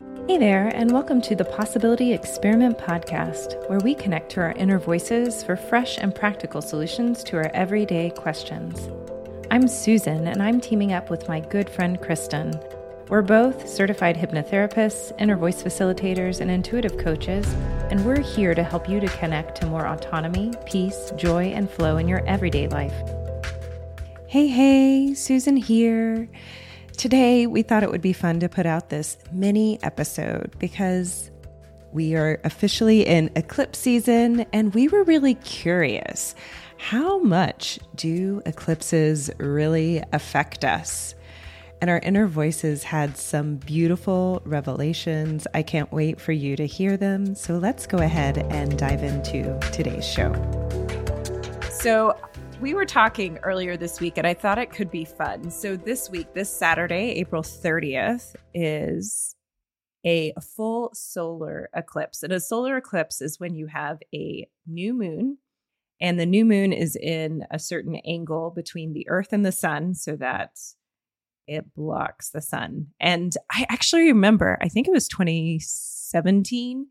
Hey there, and welcome to the Possibility Experiment podcast, where we connect to our inner voices for fresh and practical solutions to our everyday questions. I'm Susan, and I'm teaming up with my good friend Kristen. We're both certified hypnotherapists, inner voice facilitators, and intuitive coaches, and we're here to help you to connect to more autonomy, peace, joy, and flow in your everyday life. Hey, hey, Susan here. Today, we thought it would be fun to put out this mini episode because we are officially in eclipse season and we were really curious. How much do eclipses really affect us? And our inner voices had some beautiful revelations. I can't wait for you to hear them. So let's go ahead and dive into today's show. So, we were talking earlier this week and I thought it could be fun. So this week, this Saturday, April 30th, is a full solar eclipse. And a solar eclipse is when you have a new moon, and the new moon is in a certain angle between the earth and the sun so that it blocks the sun. And I actually remember, I think it was 2017,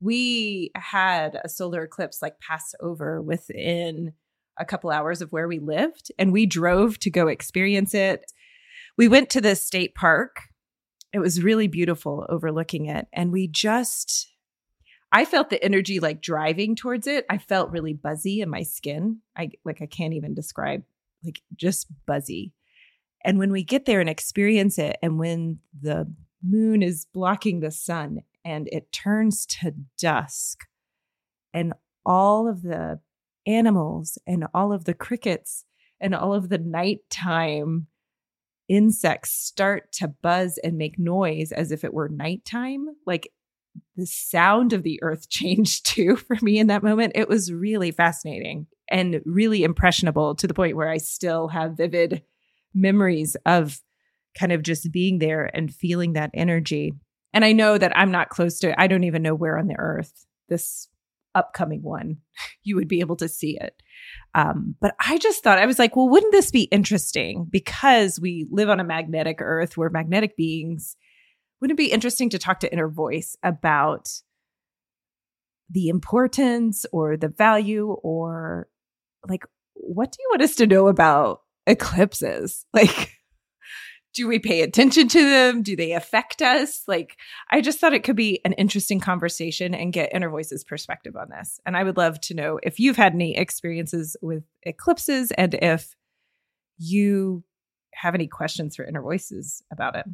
we had a solar eclipse like pass over within a couple hours of where we lived and we drove to go experience it. We went to the state park. It was really beautiful overlooking it. And we just, I felt the energy like driving towards it. I felt really buzzy in my skin. I like, I can't even describe, like, just buzzy. And when we get there and experience it, and when the moon is blocking the sun and it turns to dusk, and all of the animals and all of the crickets and all of the nighttime insects start to buzz and make noise as if it were nighttime. Like the sound of the earth changed too for me in that moment. It was really fascinating and really impressionable to the point where I still have vivid memories of kind of just being there and feeling that energy. And I know that I'm not close to I don't even know where on the earth this upcoming one, you would be able to see it. Um, but I just thought, I was like, well, wouldn't this be interesting? Because we live on a magnetic earth, we're magnetic beings. Wouldn't it be interesting to talk to Inner Voice about the importance or the value or like, what do you want us to know about eclipses? Like, do we pay attention to them? Do they affect us? Like, I just thought it could be an interesting conversation and get Inner Voice's perspective on this. And I would love to know if you've had any experiences with eclipses and if you have any questions for Inner Voices about it.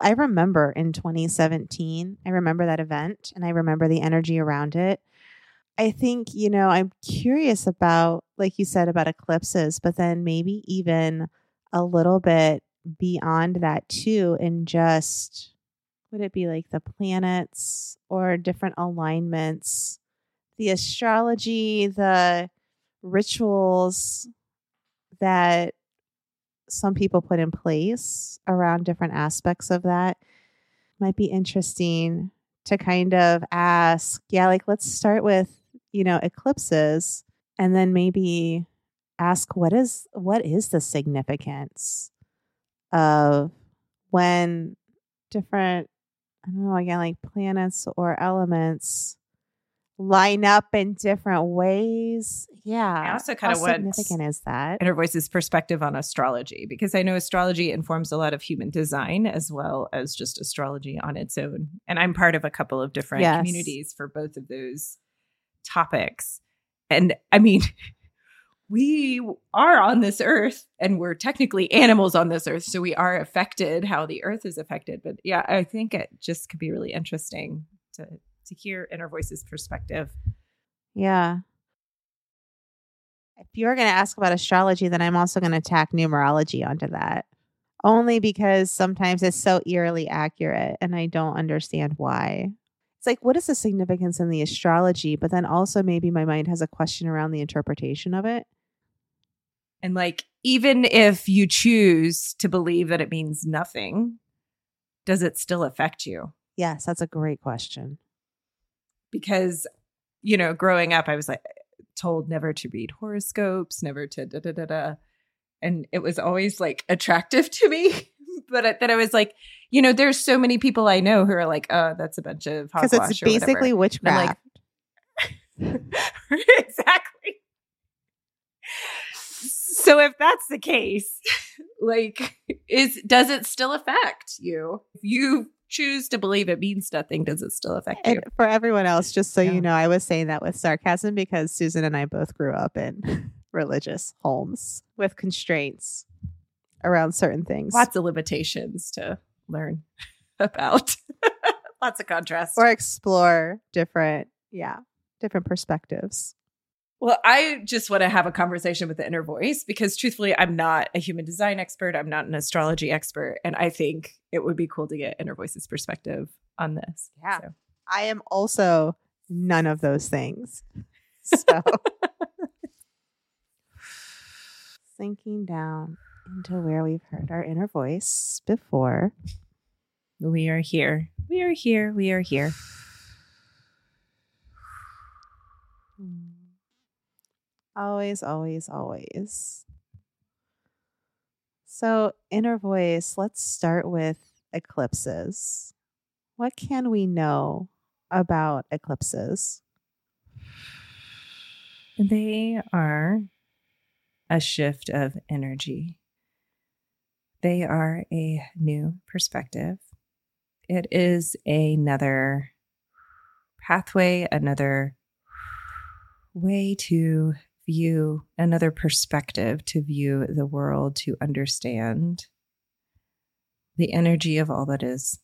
I remember in 2017, I remember that event and I remember the energy around it. I think, you know, I'm curious about, like you said, about eclipses, but then maybe even a little bit beyond that too and just would it be like the planets or different alignments the astrology the rituals that some people put in place around different aspects of that might be interesting to kind of ask yeah like let's start with you know eclipses and then maybe ask what is what is the significance of when different I don't know again like planets or elements line up in different ways. Yeah. I also kind How of significant is that? Inner Voice's perspective on astrology because I know astrology informs a lot of human design as well as just astrology on its own. And I'm part of a couple of different Yes. communities for both of those topics. And I mean, we are on this earth and we're technically animals on this earth. So we are affected how the earth is affected. But yeah, I think it just could be really interesting to to hear Inner Voice's perspective. Yeah. If you're going to ask about astrology, then I'm also going to tack numerology onto that. Only because sometimes it's so eerily accurate and I don't understand why. It's like, what is the significance in the astrology? But then also, maybe my mind has a question around the interpretation of it. And like, even if you choose to believe that it means nothing, does it still affect you? Yes, that's a great question. Because, you know, growing up, I was like told never to read horoscopes, never to da da da da. And it was always like attractive to me. but then I was like, you know, there's so many people I know who are like, oh, that's a bunch of Because it's or whatever." basically witchcraft. Like, exactly. So if that's the case, like is does it still affect you? If you choose to believe it means nothing, does it still affect you? and for everyone else, just so Yeah. you know, I was saying that with sarcasm because Susan and I both grew up in religious homes with constraints around certain things. Lots of limitations to learn about. Lots of contrast. or explore different, yeah, different perspectives. Well, I just want to have a conversation with the inner voice because truthfully, I'm not a human design expert. I'm not an astrology expert. And I think it would be cool to get inner voice's perspective on this. Yeah. So. I am also none of those things. So sinking down into where we've heard our inner voice before. We are here. We are here. We are here. Hmm. Always, always, always. So, inner voice, let's start with eclipses. What can we know about eclipses? They are a shift of energy. They are a new perspective. It is another pathway, another way to view, another perspective to view the world, to understand the energy of all that is.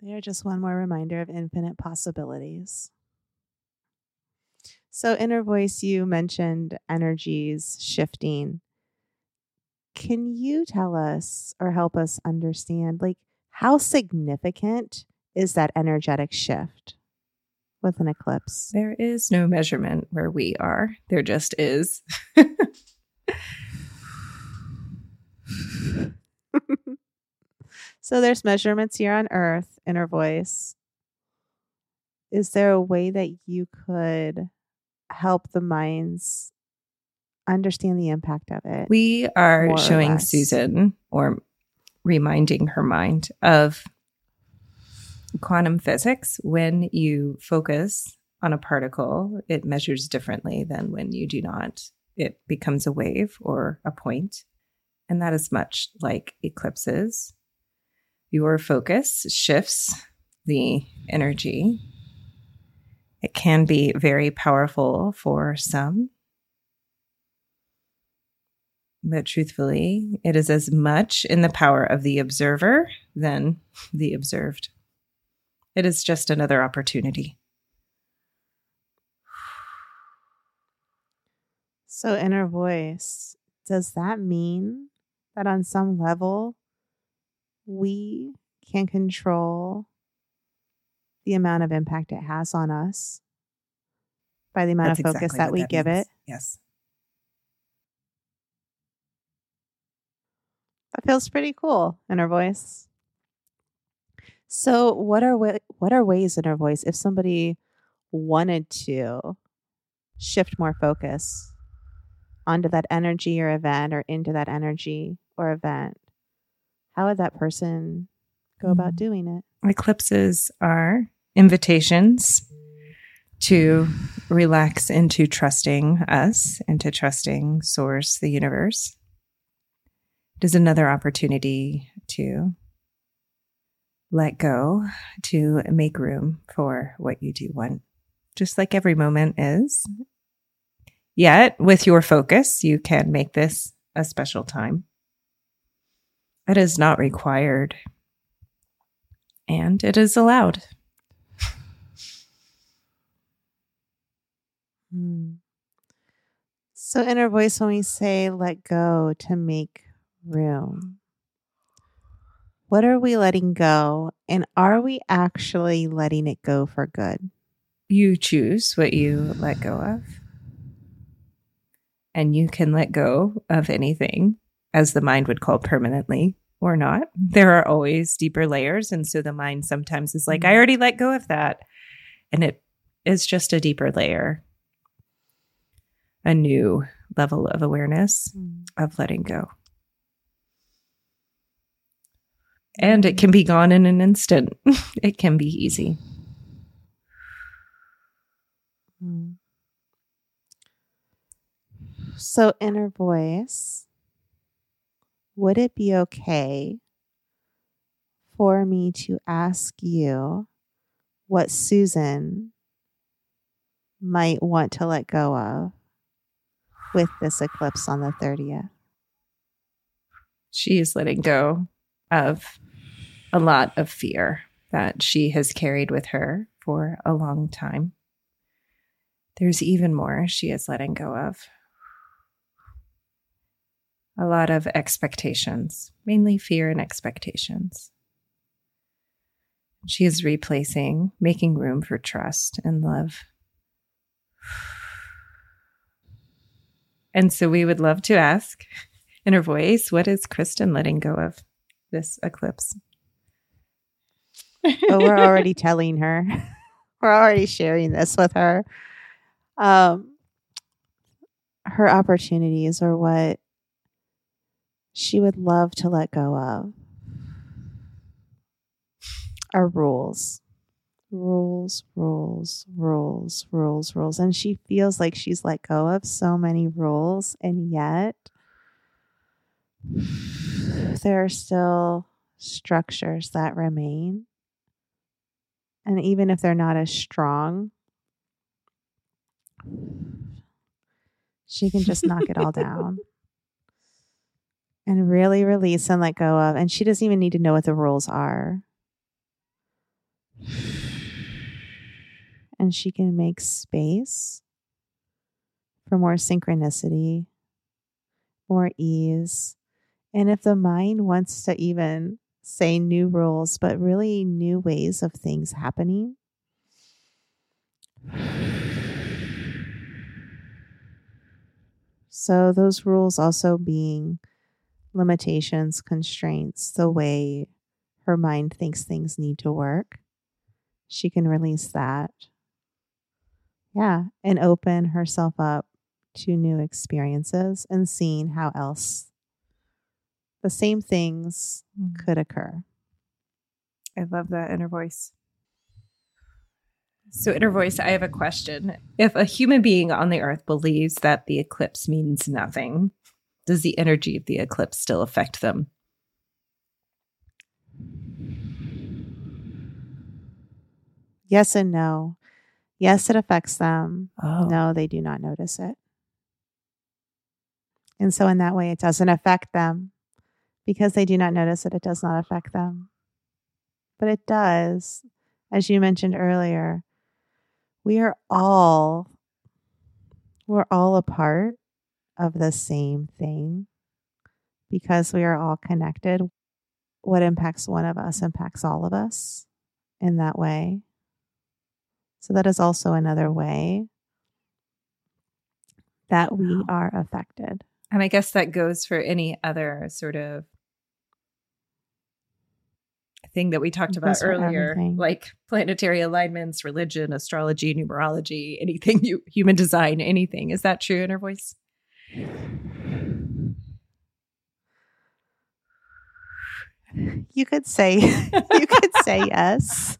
They are just one more reminder of infinite possibilities. So, inner voice, you mentioned energies shifting. Can you tell us or help us understand, like, how significant is that energetic shift with an eclipse? There is no measurement where we are, there just is. so, there's measurements here on Earth, inner voice. Is there a way that you could help the minds understand the impact of it? We are showing. Susan or reminding her mind of quantum physics. When you focus on a particle, it measures differently than when you do not. It becomes a wave or a point, And that is much like eclipses. Your focus shifts the energy. It can be very powerful for some. But truthfully, it is as much in the power of the observer than the observed. It is just another opportunity. So, inner voice, does that mean that on some level we can control the amount of impact it has on us by the amount That's of focus exactly that we that give means. it? Yes. That feels pretty cool, inner voice. So, what are wa- what are ways inner voice if somebody wanted to shift more focus onto that energy or event or into that energy or event? How would that person go about Mm. doing it? Eclipses are invitations to relax into trusting us, into trusting Source, the universe. It is another opportunity to let go, to make room for what you do want, just like every moment is. Yet, with your focus, you can make this a special time. It is not required and it is allowed. Hmm. So, inner voice, when we say let go to make room, what are we letting go? And are we actually letting it go for good? You choose what you let go of. And you can let go of anything, as the mind would call permanently or not. There are always deeper layers. And so the mind sometimes is like, I mm-hmm. already let go of that. And it is just a deeper layer, a new level of awareness mm. of letting go. And it can be gone in an instant. it can be easy. So, inner voice, would it be okay for me to ask you what Susan might want to let go of with this eclipse on the 30th? She is letting go of a lot of fear that she has carried with her for a long time. There's even more she is letting go of. A lot of expectations, mainly fear and expectations. She is replacing, making room for trust and love. And so we would love to ask inner voice, what is Kristen letting go of this eclipse? but we're already telling her. We're already sharing this with her. Um, her opportunities are what she would love to let go of are rules. Rules, rules, rules, rules, rules. And she feels like she's let go of so many rules, and yet there are still structures that remain and even if they're not as strong, she can just knock it all down and really release and let go of. And she doesn't even need to know what the rules are. And she can make space for more synchronicity, more ease. And if the mind wants to even say new rules, but really new ways of things happening. So, those rules also being limitations, constraints, the way her mind thinks things need to work. She can release that. Yeah, and open herself up to new experiences and seeing how else the same things mm. could occur. I love that inner voice. So, inner voice, I have a question. If a human being on the earth believes that the eclipse means nothing, does the energy of the eclipse still affect them? Yes and no. Yes, it affects them. Oh. No, they do not notice it. And so, in that way, it doesn't affect them because they do not notice that it does not affect them. But it does, as you mentioned earlier. We are all we're all a part of the same thing because we are all connected. What impacts one of us impacts all of us in that way. So, that is also another way that we are affected. And I guess that goes for any other sort of thing that we talked about earlier, like planetary alignments, religion, astrology, numerology, anything you human design, anything. Is that true, inner voice? You could say you could say yes.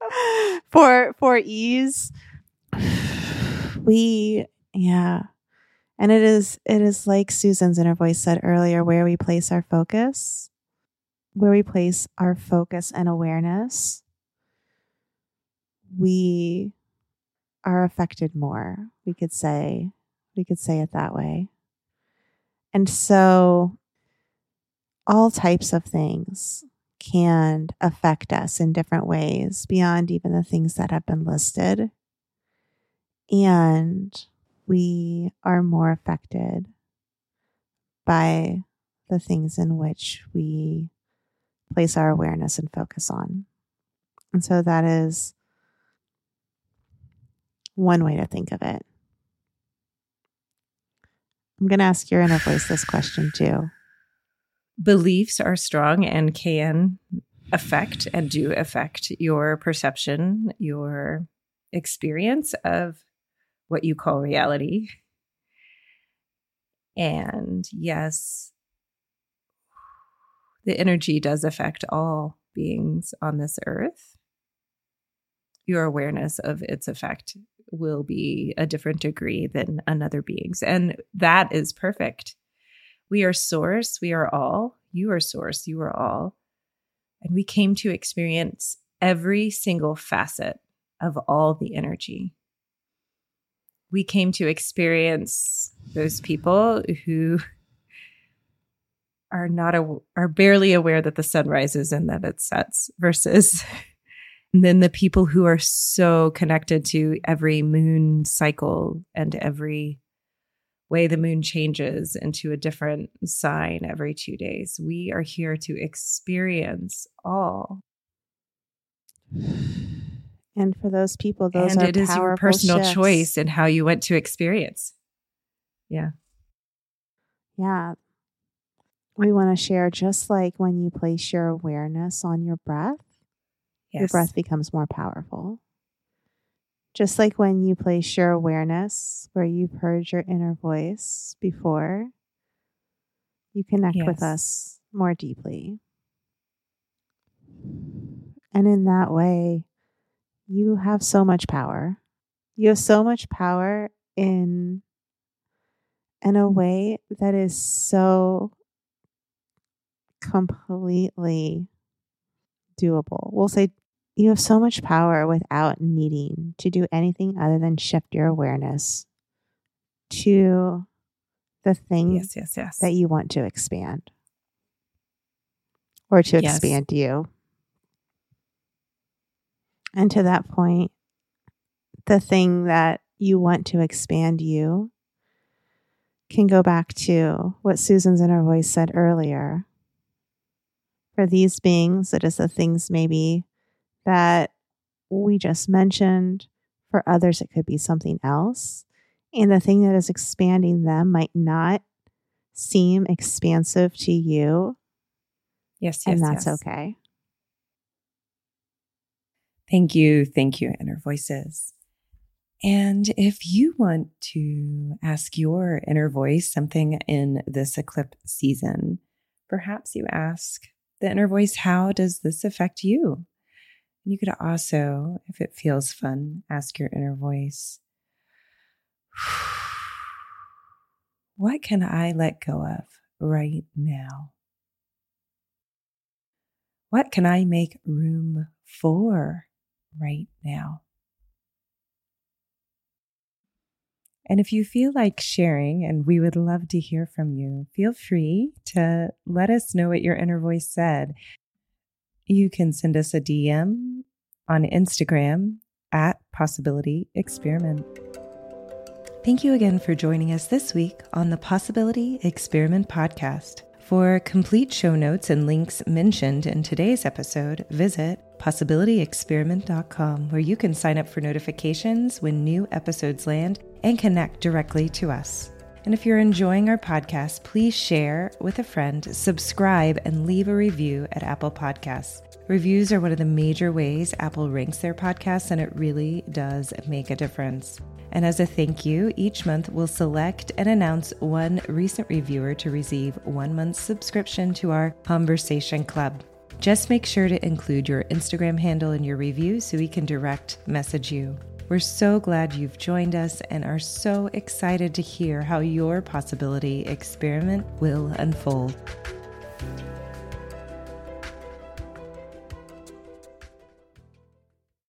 For for ease. We yeah. And it is it is like Susan's inner voice said earlier where we place our focus where we place our focus and awareness, we are affected more. We could say, we could say it that way. And so all types of things can affect us in different ways beyond even the things that have been listed. And we are more affected by the things in which we place our awareness and focus on. And so that is one way to think of it. I'm going to ask your inner voice this question too. Beliefs are strong and can affect and do affect your perception, your experience of what you call reality. And yes, the energy does affect all beings on this earth. Your awareness of its effect will be a different degree than another being's. And that is perfect. We are source, we are all. You are source, you are all. And we came to experience every single facet of all the energy. We came to experience those people who are not a, are barely aware that the sun rises and that it sets versus and then the people who are so connected to every moon cycle and every way the moon changes into a different sign every 2 days. We are here to experience all. And for those people those and are it is your personal shifts. choice and how you went to experience. Yeah. Yeah we want to share just like when you place your awareness on your breath, yes. your breath becomes more powerful. Just like when you place your awareness where you've heard your inner voice before, you connect Yes. with us more deeply. And in that way, you have so much power. You have so much power in in a way that is so completely doable. We'll say you have so much power without needing to do anything other than shift your awareness to the thing yes yes yes that you want to expand or to Yes. expand you. And to that point, the thing that you want to expand you can go back to what Susan's inner voice said earlier. For these beings, it is the things maybe that we just mentioned. For others, it could be something else. And the thing that is expanding them might not seem expansive to you, yes yes and that's yes. okay. Thank you. Thank you, Inner Voices. And if you want to ask your inner voice something in this eclipse season, perhaps you ask the inner voice, How does this affect you? You could also, if it feels fun, ask your inner voice, What can I let go of right now? What can I make room for right now? And if you feel like sharing, and we would love to hear from you, feel free to let us know what your inner voice said. You can send us a DM on Instagram at Possibility Experiment. Thank you again for joining us this week on the Possibility Experiment podcast. For complete show notes and links mentioned in today's episode, visit possibilityexperiment.com, where you can sign up for notifications when new episodes land and connect directly to us. And if you're enjoying our podcast, please share with a friend, subscribe, and leave a review at Apple Podcasts. Reviews are one of the major ways Apple ranks their podcasts, and it really does make a difference. And as a thank you, each month we'll select and announce one recent reviewer to receive one month's subscription to our Conversation Club. Just make sure to include your Instagram handle in your review so we can direct message you. We're so glad you've joined us and are so excited to hear how your possibility experiment will unfold.